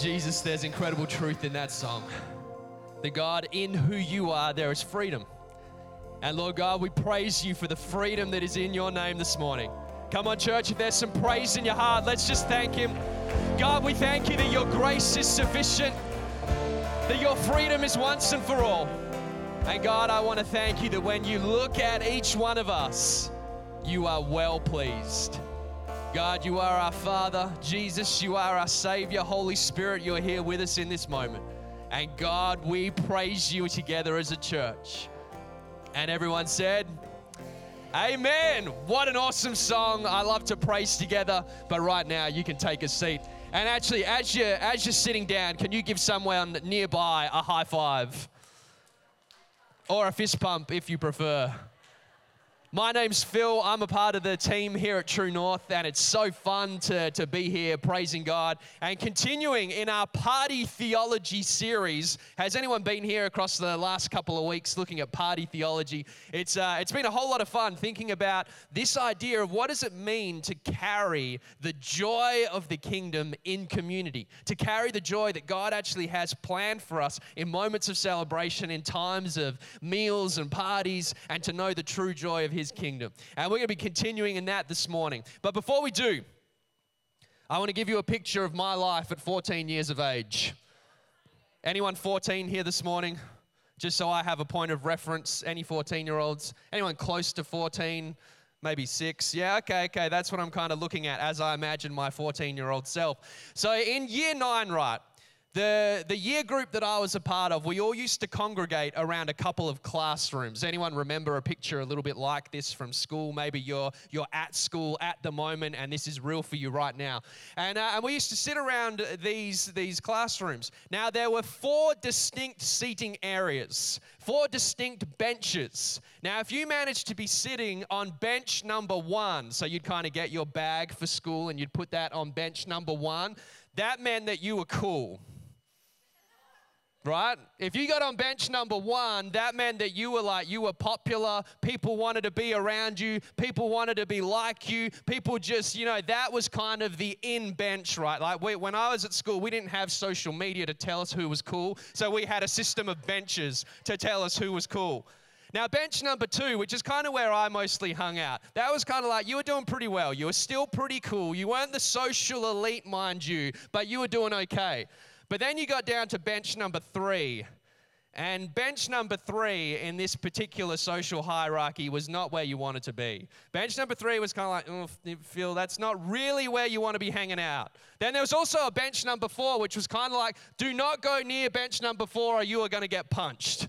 Jesus, there's incredible truth in that song. The God, in who you are, there is freedom. And Lord God, we praise you for the freedom that is in your name this morning. Come on, church, if there's some praise in your heart, let's just thank Him. God, we thank you that your grace is sufficient, that your freedom is once and for all. And God, I want to thank you that when you look at each one of us, you are well pleased. God, you are our Father. Jesus, you are our Savior. Holy Spirit, you're here with us in this moment. And God, we praise you together as a church. And everyone said, Amen. What an awesome song. I love to praise together, but right now you can take a seat. And actually, as you're, as you're sitting down, can you give someone nearby a high five? Or a fist pump if you prefer. My name's Phil. I'm a part of the team here at True North, and it's so fun to, to be here praising God and continuing in our party theology series. Has anyone been here across the last couple of weeks looking at party theology? It's, uh, it's been a whole lot of fun thinking about this idea of what does it mean to carry the joy of the kingdom in community, to carry the joy that God actually has planned for us in moments of celebration, in times of meals and parties, and to know the true joy of His his kingdom. And we're going to be continuing in that this morning. But before we do, I want to give you a picture of my life at 14 years of age. Anyone 14 here this morning? Just so I have a point of reference. Any 14 year olds? Anyone close to 14? Maybe six. Yeah, okay, okay. That's what I'm kind of looking at as I imagine my 14 year old self. So in year nine, right, the, the year group that I was a part of, we all used to congregate around a couple of classrooms. Anyone remember a picture a little bit like this from school? Maybe you're, you're at school at the moment and this is real for you right now. And, uh, and we used to sit around these, these classrooms. Now, there were four distinct seating areas, four distinct benches. Now, if you managed to be sitting on bench number one, so you'd kind of get your bag for school and you'd put that on bench number one, that meant that you were cool right? If you got on bench number one, that meant that you were like, you were popular. People wanted to be around you. People wanted to be like you. People just, you know, that was kind of the in bench, right? Like we, when I was at school, we didn't have social media to tell us who was cool. So we had a system of benches to tell us who was cool. Now, bench number two, which is kind of where I mostly hung out, that was kind of like you were doing pretty well. You were still pretty cool. You weren't the social elite, mind you, but you were doing okay. But then you got down to bench number three. And bench number three in this particular social hierarchy was not where you wanted to be. Bench number three was kind of like, oh, Phil, that's not really where you want to be hanging out. Then there was also a bench number four, which was kind of like, do not go near bench number four or you are going to get punched.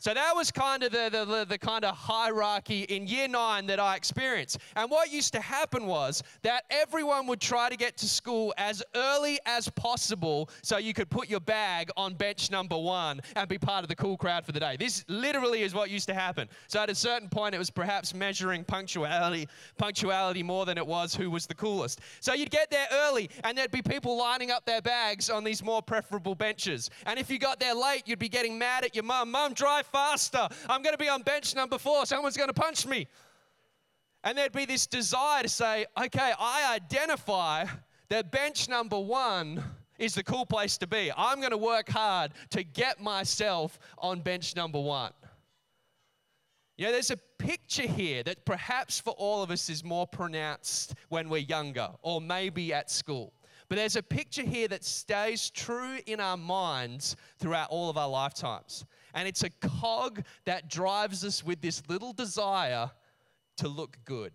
So that was kind of the, the, the, kind of hierarchy in year nine that I experienced. And what used to happen was that everyone would try to get to school as early as possible so you could put your bag on bench number one and be part of the cool crowd for the day. This literally is what used to happen. So at a certain point, it was perhaps measuring punctuality, punctuality more than it was who was the coolest. So you'd get there early and there'd be people lining up their bags on these more preferable benches. And if you got there late, you'd be getting mad at your mum. Mum, drive faster. I'm going to be on bench number four. Someone's going to punch me. And there'd be this desire to say, okay, I identify that bench number one is the cool place to be. I'm going to work hard to get myself on bench number one. You know, there's a picture here that perhaps for all of us is more pronounced when we're younger or maybe at school. But there's a picture here that stays true in our minds throughout all of our lifetimes. And it's a cog that drives us with this little desire to look good.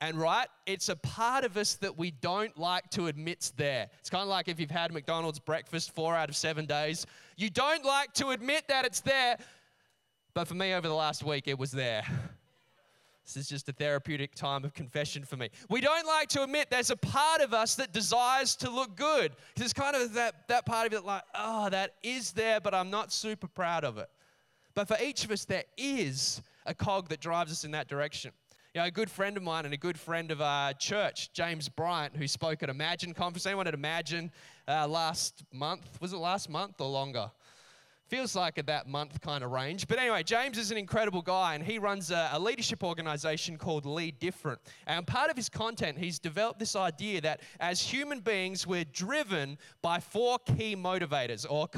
And right, it's a part of us that we don't like to admit's there. It's kind of like if you've had McDonald's breakfast four out of seven days. You don't like to admit that it's there. But for me, over the last week, it was there. This is just a therapeutic time of confession for me. We don't like to admit there's a part of us that desires to look good. There's kind of that, that part of it like, oh, that is there, but I'm not super proud of it. But for each of us, there is a cog that drives us in that direction. You know, a good friend of mine and a good friend of our church, James Bryant, who spoke at Imagine conference. Anyone at Imagine uh, last month? Was it last month or longer? Feels like at that month kind of range. But anyway, James is an incredible guy and he runs a, a, leadership organization called Lead Different. And part of his content, he's developed this idea that as human beings, we're driven by four key motivators or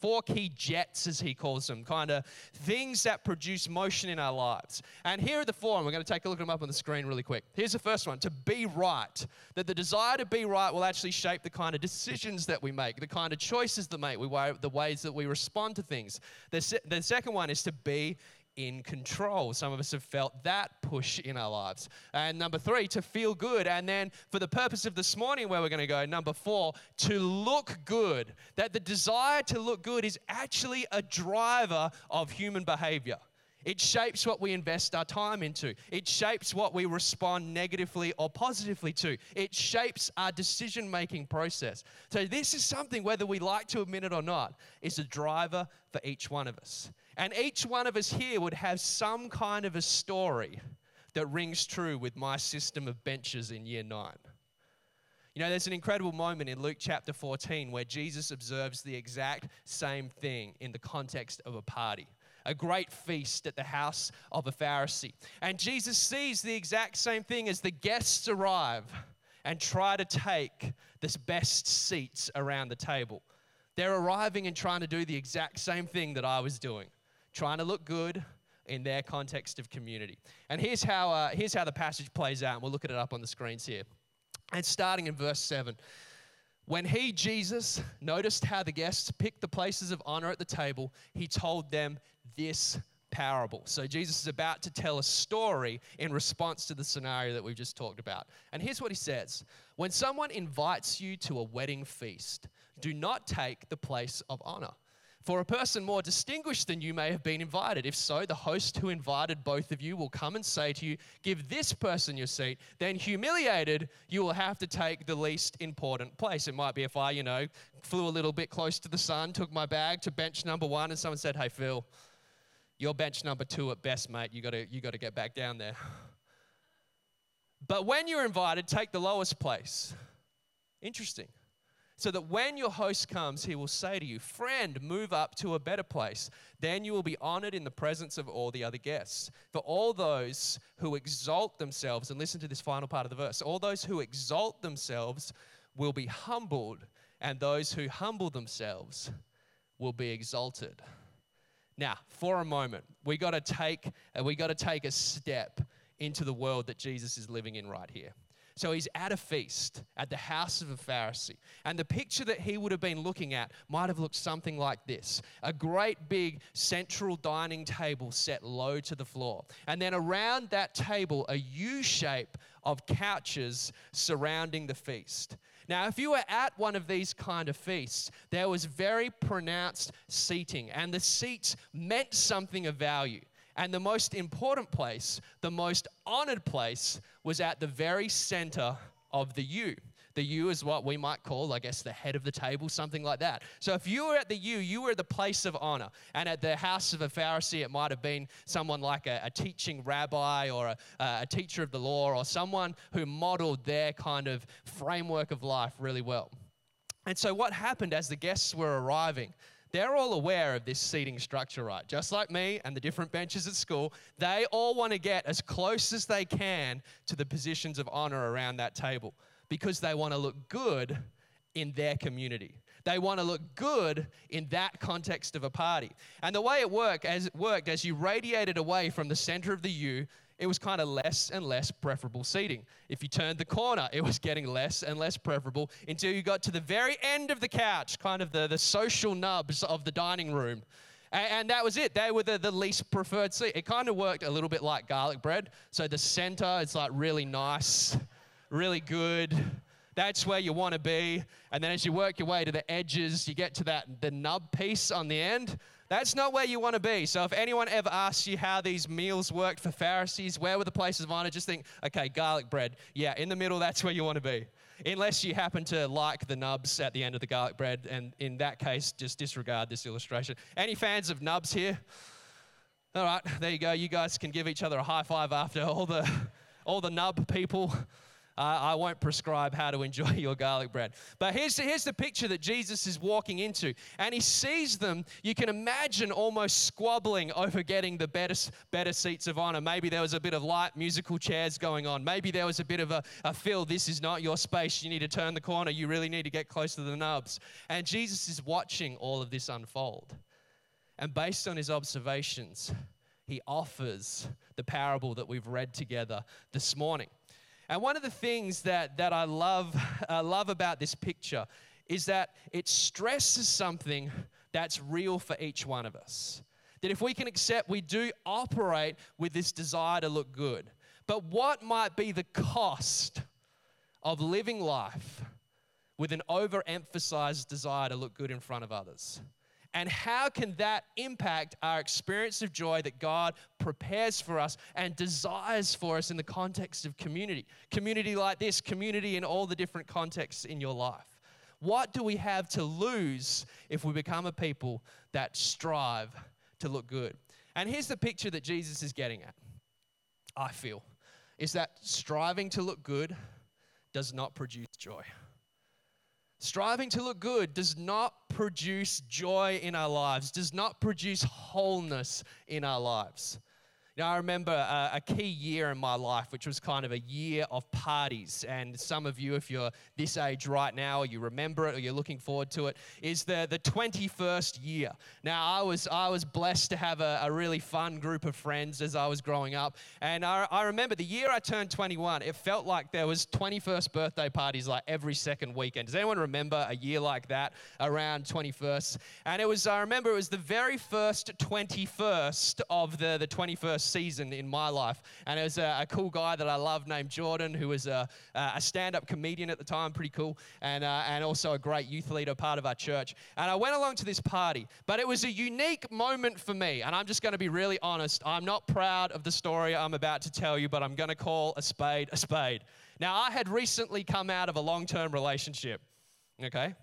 four key jets, as he calls them, kind of things that produce motion in our lives. And here are the four, and we're going to take a look at them up on the screen really quick. Here's the first one to be right. That the desire to be right will actually shape the kind of decisions that we make, the kind of choices that we make, the ways that we respond to things. The, se- the second one is to be in control. Some of us have felt that push in our lives. And number three, to feel good. And then, for the purpose of this morning, where we're going to go, number four, to look good. That the desire to look good is actually a driver of human behavior. It shapes what we invest our time into. It shapes what we respond negatively or positively to. It shapes our decision making process. So, this is something, whether we like to admit it or not, is a driver for each one of us. And each one of us here would have some kind of a story that rings true with my system of benches in year nine. You know, there's an incredible moment in Luke chapter 14 where Jesus observes the exact same thing in the context of a party a great feast at the house of a Pharisee. And Jesus sees the exact same thing as the guests arrive and try to take the best seats around the table. They're arriving and trying to do the exact same thing that I was doing, trying to look good in their context of community. And here's how, uh, here's how the passage plays out, and we'll look at it up on the screens here. And starting in verse 7. When he, Jesus, noticed how the guests picked the places of honor at the table, he told them this parable. So Jesus is about to tell a story in response to the scenario that we've just talked about. And here's what he says When someone invites you to a wedding feast, do not take the place of honor. For a person more distinguished than you may have been invited. If so, the host who invited both of you will come and say to you, Give this person your seat. Then, humiliated, you will have to take the least important place. It might be if I, you know, flew a little bit close to the sun, took my bag to bench number one, and someone said, Hey, Phil, you're bench number two at best, mate. You gotta, you gotta get back down there. But when you're invited, take the lowest place. Interesting. So that when your host comes, he will say to you, Friend, move up to a better place. Then you will be honored in the presence of all the other guests. For all those who exalt themselves, and listen to this final part of the verse all those who exalt themselves will be humbled, and those who humble themselves will be exalted. Now, for a moment, we got to take we got to take a step into the world that Jesus is living in right here. So he's at a feast at the house of a Pharisee. And the picture that he would have been looking at might have looked something like this a great big central dining table set low to the floor. And then around that table, a U shape of couches surrounding the feast. Now, if you were at one of these kind of feasts, there was very pronounced seating, and the seats meant something of value. And the most important place, the most honored place, was at the very center of the U. The U is what we might call, I guess, the head of the table, something like that. So if you were at the U, you were the place of honor. And at the house of a Pharisee, it might have been someone like a, a teaching rabbi or a, a teacher of the law or someone who modeled their kind of framework of life really well. And so what happened as the guests were arriving? They're all aware of this seating structure, right? Just like me and the different benches at school, they all want to get as close as they can to the positions of honor around that table because they want to look good in their community. They want to look good in that context of a party. And the way it worked as it worked as you radiated away from the center of the U, it was kind of less and less preferable seating. If you turned the corner, it was getting less and less preferable until you got to the very end of the couch, kind of the, the social nubs of the dining room. And, and that was it. They were the, the least preferred seat. It kind of worked a little bit like garlic bread. So the center, it's like really nice really good. That's where you want to be. And then as you work your way to the edges, you get to that the nub piece on the end. That's not where you want to be. So if anyone ever asks you how these meals worked for Pharisees, where were the places of honor, just think, okay, garlic bread. Yeah, in the middle, that's where you want to be. Unless you happen to like the nubs at the end of the garlic bread, and in that case, just disregard this illustration. Any fans of nubs here? All right, there you go. You guys can give each other a high five after all the all the nub people. I won't prescribe how to enjoy your garlic bread. But here's the, here's the picture that Jesus is walking into. And he sees them, you can imagine almost squabbling over getting the better, better seats of honor. Maybe there was a bit of light musical chairs going on. Maybe there was a bit of a, a feel, this is not your space. You need to turn the corner. You really need to get close to the nubs. And Jesus is watching all of this unfold. And based on his observations, he offers the parable that we've read together this morning. And one of the things that, that I love, uh, love about this picture is that it stresses something that's real for each one of us. That if we can accept, we do operate with this desire to look good. But what might be the cost of living life with an overemphasized desire to look good in front of others? And how can that impact our experience of joy that God prepares for us and desires for us in the context of community? Community like this, community in all the different contexts in your life. What do we have to lose if we become a people that strive to look good? And here's the picture that Jesus is getting at, I feel, is that striving to look good does not produce joy. Striving to look good does not produce joy in our lives, does not produce wholeness in our lives. Now, I remember a, a, key year in my life, which was kind of a year of parties. And some of you, if you're this age right now, or you remember it, or you're looking forward to it, is the, the 21st year. Now, I was, I was blessed to have a, a really fun group of friends as I was growing up. And I, I remember the year I turned 21, it felt like there was 21st birthday parties like every second weekend. Does anyone remember a year like that around 21st? And it was, I remember it was the very first 21st of the, the 21st season in my life. And it was a, a cool guy that I love named Jordan, who was a, a stand up comedian at the time, pretty cool, and, uh, and also a great youth leader, part of our church. And I went along to this party, but it was a unique moment for me. And I'm just going to be really honest. I'm not proud of the story I'm about to tell you, but I'm going to call a spade a spade. Now, I had recently come out of a long term relationship, okay?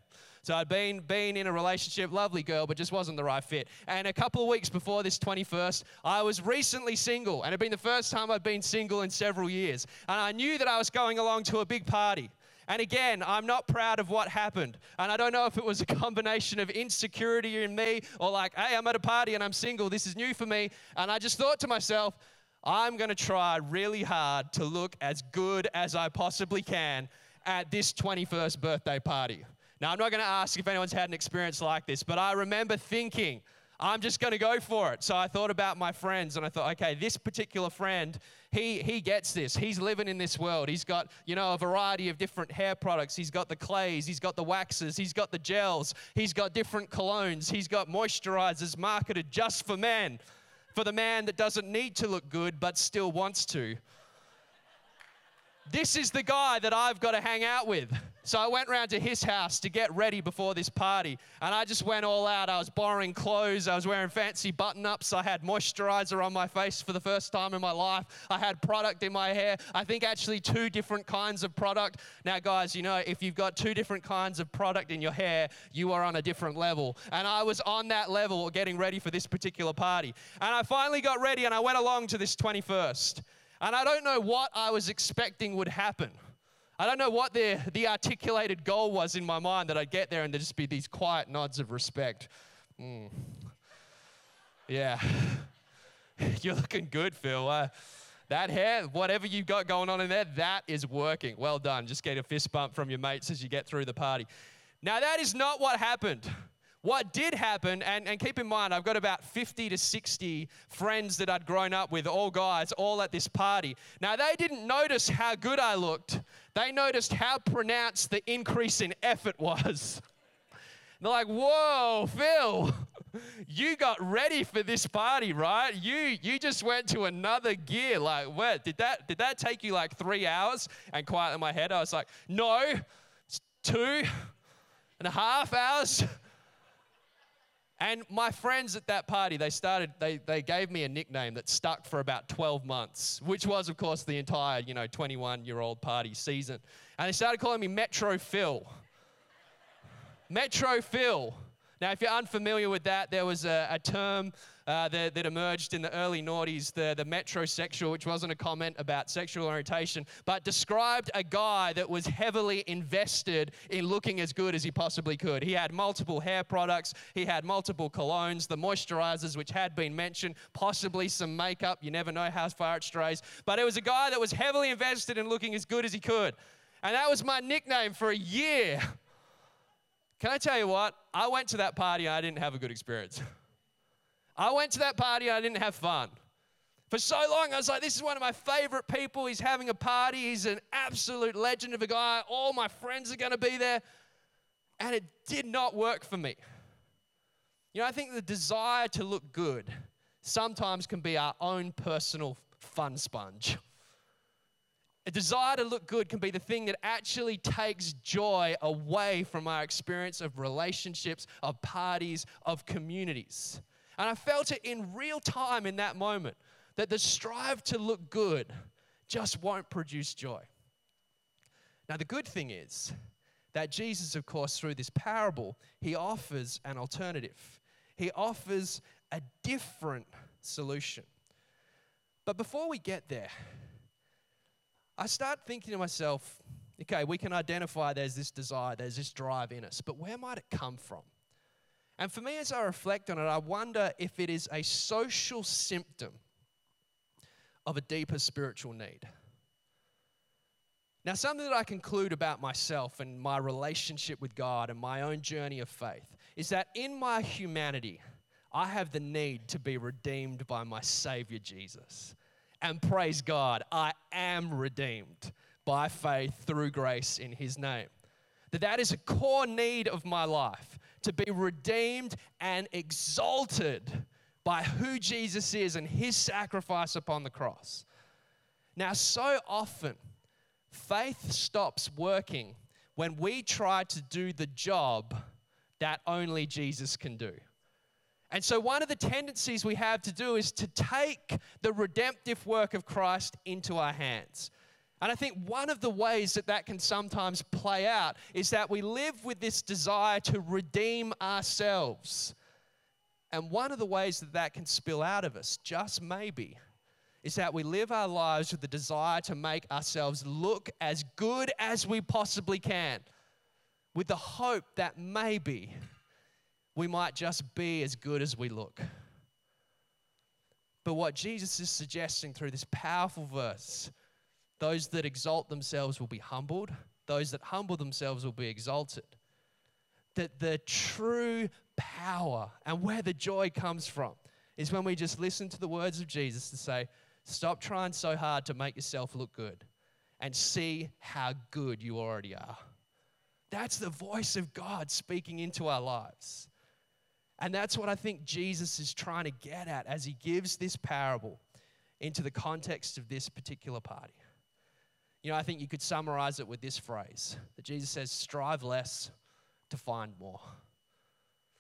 So I'd been, been in a relationship, lovely girl, but just wasn't the right fit. And a couple of weeks before this 21st, I was recently single, and it had been the first time I'd been single in several years. And I knew that I was going along to a big party. And again, I'm not proud of what happened. And I don't know if it was a combination of insecurity in me or like, hey, I'm at a party and I'm single. This is new for me. And I just thought to myself, I'm going to try really hard to look as good as I possibly can at this 21st birthday party. Now, I'm not going to ask if anyone's had an experience like this, but I remember thinking, I'm just going to go for it. So I thought about my friends and I thought, okay, this particular friend, he, he gets this. He's living in this world. He's got, you know, a variety of different hair products. He's got the clays, he's got the waxes, he's got the gels, he's got different colognes, he's got moisturizers marketed just for men, for the man that doesn't need to look good but still wants to. This is the guy that I've got to hang out with. So I went round to his house to get ready before this party. And I just went all out. I was borrowing clothes. I was wearing fancy button ups. I had moisturizer on my face for the first time in my life. I had product in my hair. I think actually two different kinds of product. Now, guys, you know, if you've got two different kinds of product in your hair, you are on a different level. And I was on that level getting ready for this particular party. And I finally got ready and I went along to this 21st. And I don't know what I was expecting would happen. I don't know what the, the articulated goal was in my mind that I'd get there and there'd just be these quiet nods of respect. Mm. Yeah. You're looking good, Phil. Uh, that hair, whatever you've got going on in there, that is working. Well done. Just get a fist bump from your mates as you get through the party. Now, that is not what happened. What did happen, and, and keep in mind, I've got about 50 to 60 friends that I'd grown up with, all guys, all at this party. Now, they didn't notice how good I looked, they noticed how pronounced the increase in effort was. They're like, whoa, Phil, you got ready for this party, right? You you just went to another gear. Like, what? Did that did that take you like three hours? And quiet in my head, I was like, no, it's two and a half hours. And my friends at that party, they started, they, they gave me a nickname that stuck for about 12 months, which was, of course, the entire, you know, 21 year old party season. And they started calling me Metro Phil. Metro Phil. Now, if you're unfamiliar with that, there was a, a term uh, that, that, emerged in the early noughties, the, the metrosexual, which wasn't a comment about sexual orientation, but described a guy that was heavily invested in looking as good as he possibly could. He had multiple hair products, he had multiple colognes, the moisturizers, which had been mentioned, possibly some makeup. You never know how far it strays. But it was a guy that was heavily invested in looking as good as he could. And that was my nickname for a year. Can I tell you what? I went to that party and I didn't have a good experience. I went to that party I didn't have fun. For so long, I was like, this is one of my favorite people. He's having a party. He's an absolute legend of a guy. All my friends are going to be there. And it did not work for me. You know, I think the desire to look good sometimes can be our own personal fun sponge. A desire to look good can be the thing that actually takes joy away from our experience of relationships, of parties, of communities. And I felt it in real time in that moment that the strive to look good just won't produce joy. Now, the good thing is that Jesus, of course, through this parable, he offers an alternative. He offers a different solution. But before we get there, I start thinking to myself, okay, we can identify there's this desire, there's this drive in us, but where might it come from? And for me, as I reflect on it, I wonder if it is a social symptom of a deeper spiritual need. Now, something that I conclude about myself and my relationship with God and my own journey of faith is that in my humanity, I have the need to be redeemed by my Savior Jesus. And praise God, I am redeemed by faith through grace in His name. That that is a core need of my life to be redeemed and exalted by who Jesus is and His sacrifice upon the cross. Now, so often, faith stops working when we try to do the job that only Jesus can do. And so, one of the tendencies we have to do is to take the redemptive work of Christ into our hands. And I think one of the ways that that can sometimes play out is that we live with this desire to redeem ourselves. And one of the ways that that can spill out of us, just maybe, is that we live our lives with the desire to make ourselves look as good as we possibly can, with the hope that maybe we might just be as good as we look. But what Jesus is suggesting through this powerful verse those that exalt themselves will be humbled, those that humble themselves will be exalted. That the true power and where the joy comes from is when we just listen to the words of Jesus to say, Stop trying so hard to make yourself look good and see how good you already are. That's the voice of God speaking into our lives. And that's what I think Jesus is trying to get at as he gives this parable into the context of this particular party. You know, I think you could summarize it with this phrase that Jesus says, strive less to find more.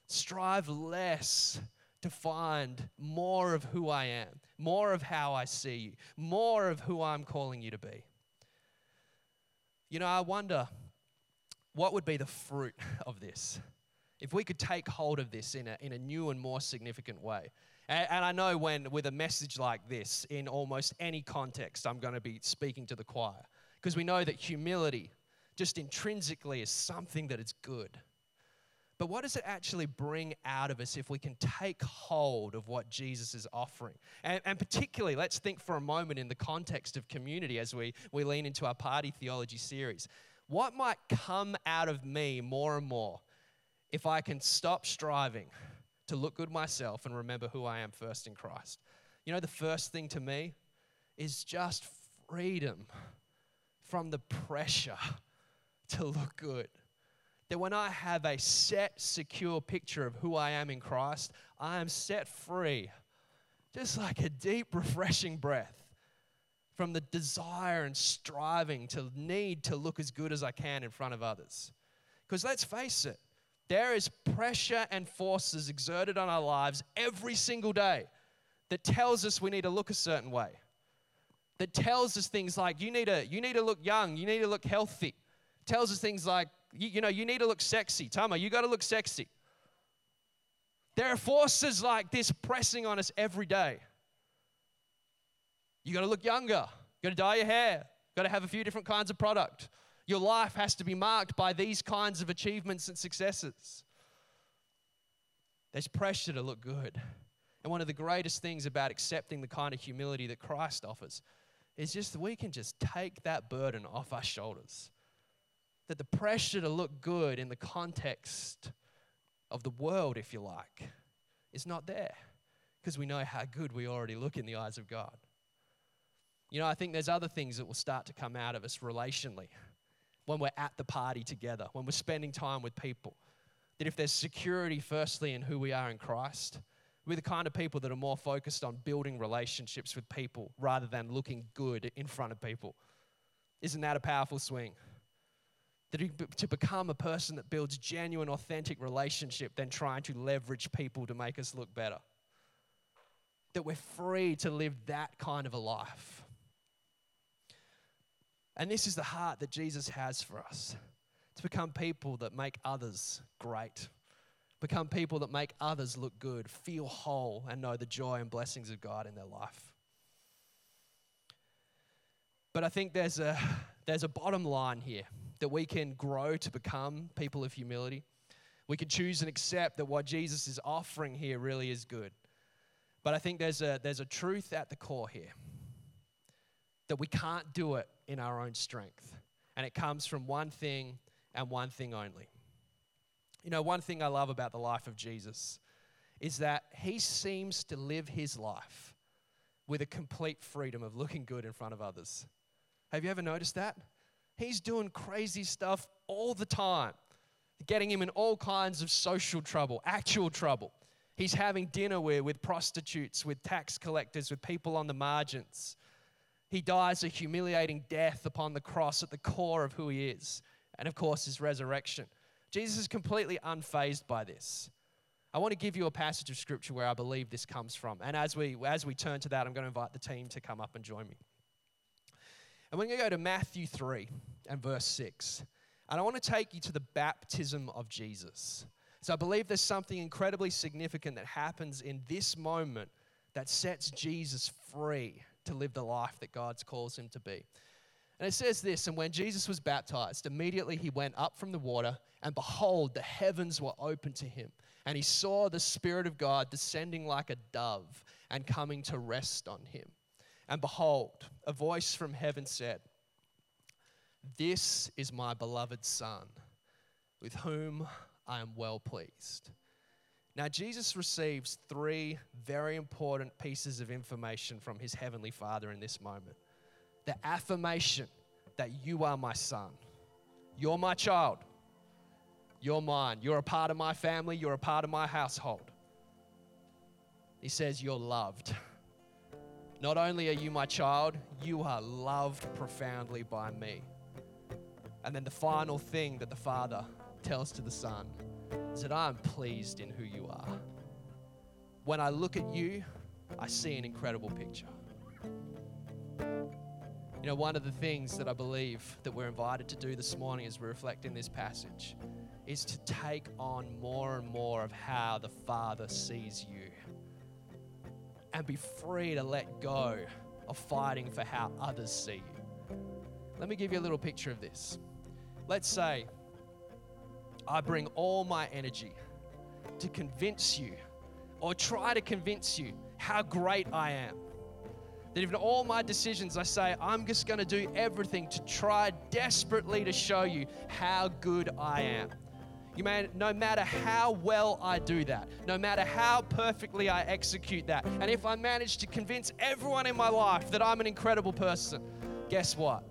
Strive less to find more of who I am, more of how I see you, more of who I'm calling you to be. You know, I wonder what would be the fruit of this? If we could take hold of this in a, in a new and more significant way. And, and I know when, with a message like this, in almost any context, I'm going to be speaking to the choir. Because we know that humility, just intrinsically, is something that is good. But what does it actually bring out of us if we can take hold of what Jesus is offering? And, and, particularly, let's think for a moment in the context of community as we, we lean into our party theology series. What might come out of me more and more if I can stop striving to look good myself and remember who I am first in Christ. You know, the first thing to me is just freedom from the pressure to look good. That when I have a set, secure picture of who I am in Christ, I am set free, just like a deep, refreshing breath from the desire and striving to need to look as good as I can in front of others. Because let's face it, there is pressure and forces exerted on our lives every single day that tells us we need to look a certain way. That tells us things like you need to you need to look young, you need to look healthy. Tells us things like you, you know you need to look sexy. Tama, you got to look sexy. There are forces like this pressing on us every day. You got to look younger. You got to dye your hair. Got to have a few different kinds of product. Your life has to be marked by these kinds of achievements and successes. There's pressure to look good. And one of the greatest things about accepting the kind of humility that Christ offers is just that we can just take that burden off our shoulders. That the pressure to look good in the context of the world, if you like, is not there because we know how good we already look in the eyes of God. You know, I think there's other things that will start to come out of us relationally when we're at the party together, when we're spending time with people. That if there's security, firstly, in who we are in Christ, we're the kind of people that are more focused on building relationships with people rather than looking good in front of people. Isn't that a powerful swing? That to become a person that builds genuine, authentic relationship than trying to leverage people to make us look better. That we're free to live that kind of a life. And this is the heart that Jesus has for us to become people that make others great, become people that make others look good, feel whole, and know the joy and blessings of God in their life. But I think there's a, there's a bottom line here that we can grow to become people of humility. We can choose and accept that what Jesus is offering here really is good. But I think there's a, there's a truth at the core here that we can't do it in our own strength. And it comes from one thing and one thing only. You know, one thing I love about the life of Jesus is that he seems to live his life with a complete freedom of looking good in front of others. Have you ever noticed that? He's doing crazy stuff all the time, getting him in all kinds of social trouble, actual trouble. He's having dinner with, with prostitutes, with tax collectors, with people on the margins. He dies a humiliating death upon the cross at the core of who he is, and of course, his resurrection. Jesus is completely unfazed by this. I want to give you a passage of scripture where I believe this comes from. And as we, as we turn to that, I'm going to invite the team to come up and join me. And we're going to go to Matthew 3 and verse 6. And I want to take you to the baptism of Jesus. So I believe there's something incredibly significant that happens in this moment that sets Jesus free to live the life that God calls him to be. And it says this And when Jesus was baptized, immediately he went up from the water, and behold, the heavens were opened to him. And he saw the Spirit of God descending like a dove and coming to rest on him. And behold, a voice from heaven said, This is my beloved Son, with whom I am well pleased. Now, Jesus receives three very important pieces of information from his heavenly Father in this moment the affirmation that you are my son, you're my child, you're mine, you're a part of my family, you're a part of my household. He says, You're loved. Not only are you my child, you are loved profoundly by me. And then the final thing that the Father tells to the Son is that I'm pleased in who you are. When I look at you, I see an incredible picture. You know, one of the things that I believe that we're invited to do this morning as we reflect in this passage is to take on more and more of how the Father sees you and be free to let go of fighting for how others see you. Let me give you a little picture of this. Let's say I bring all my energy to convince you or try to convince you how great I am. That in all my decisions, I say, I'm just going to do everything to try desperately to show you how good I am. You may, no matter how well I do that, no matter how perfectly I execute that, and if I manage to convince everyone in my life that I'm an incredible person, guess what?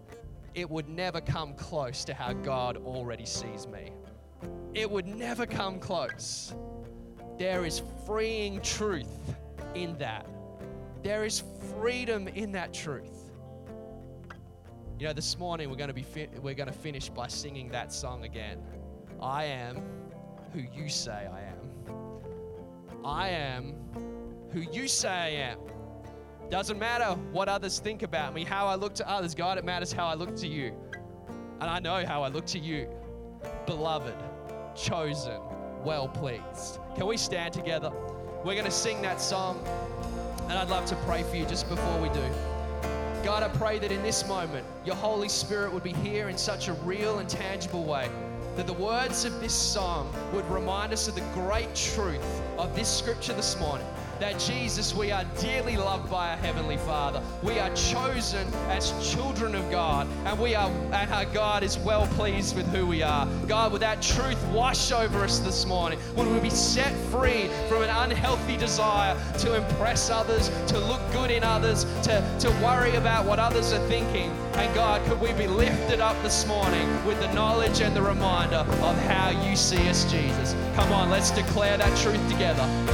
It would never come close to how God already sees me it would never come close. There is freeing truth in that. There is freedom in that truth. You know, this morning we're going to be fi- we're going to finish by singing that song again. I am who you say I am. I am who you say I am. Doesn't matter what others think about me, how I look to others. God, it matters how I look to you. And I know how I look to you. Beloved, chosen, well pleased. Can we stand together? We're going to sing that song, and I'd love to pray for you just before we do. God, I pray that in this moment, your Holy Spirit would be here in such a real and tangible way. That the words of this song would remind us of the great truth of this scripture this morning that Jesus, we are dearly loved by our Heavenly Father. We are chosen as children of God, and we are, and our God is well pleased with who we are. God, would that truth wash over us this morning? Would we be set free from an unhealthy desire to impress others, to look good in others, to, to worry about what others are thinking? And God, could we be lifted up this morning with the knowledge and the reminder of how you see us, Jesus? Come on, let's declare that truth together.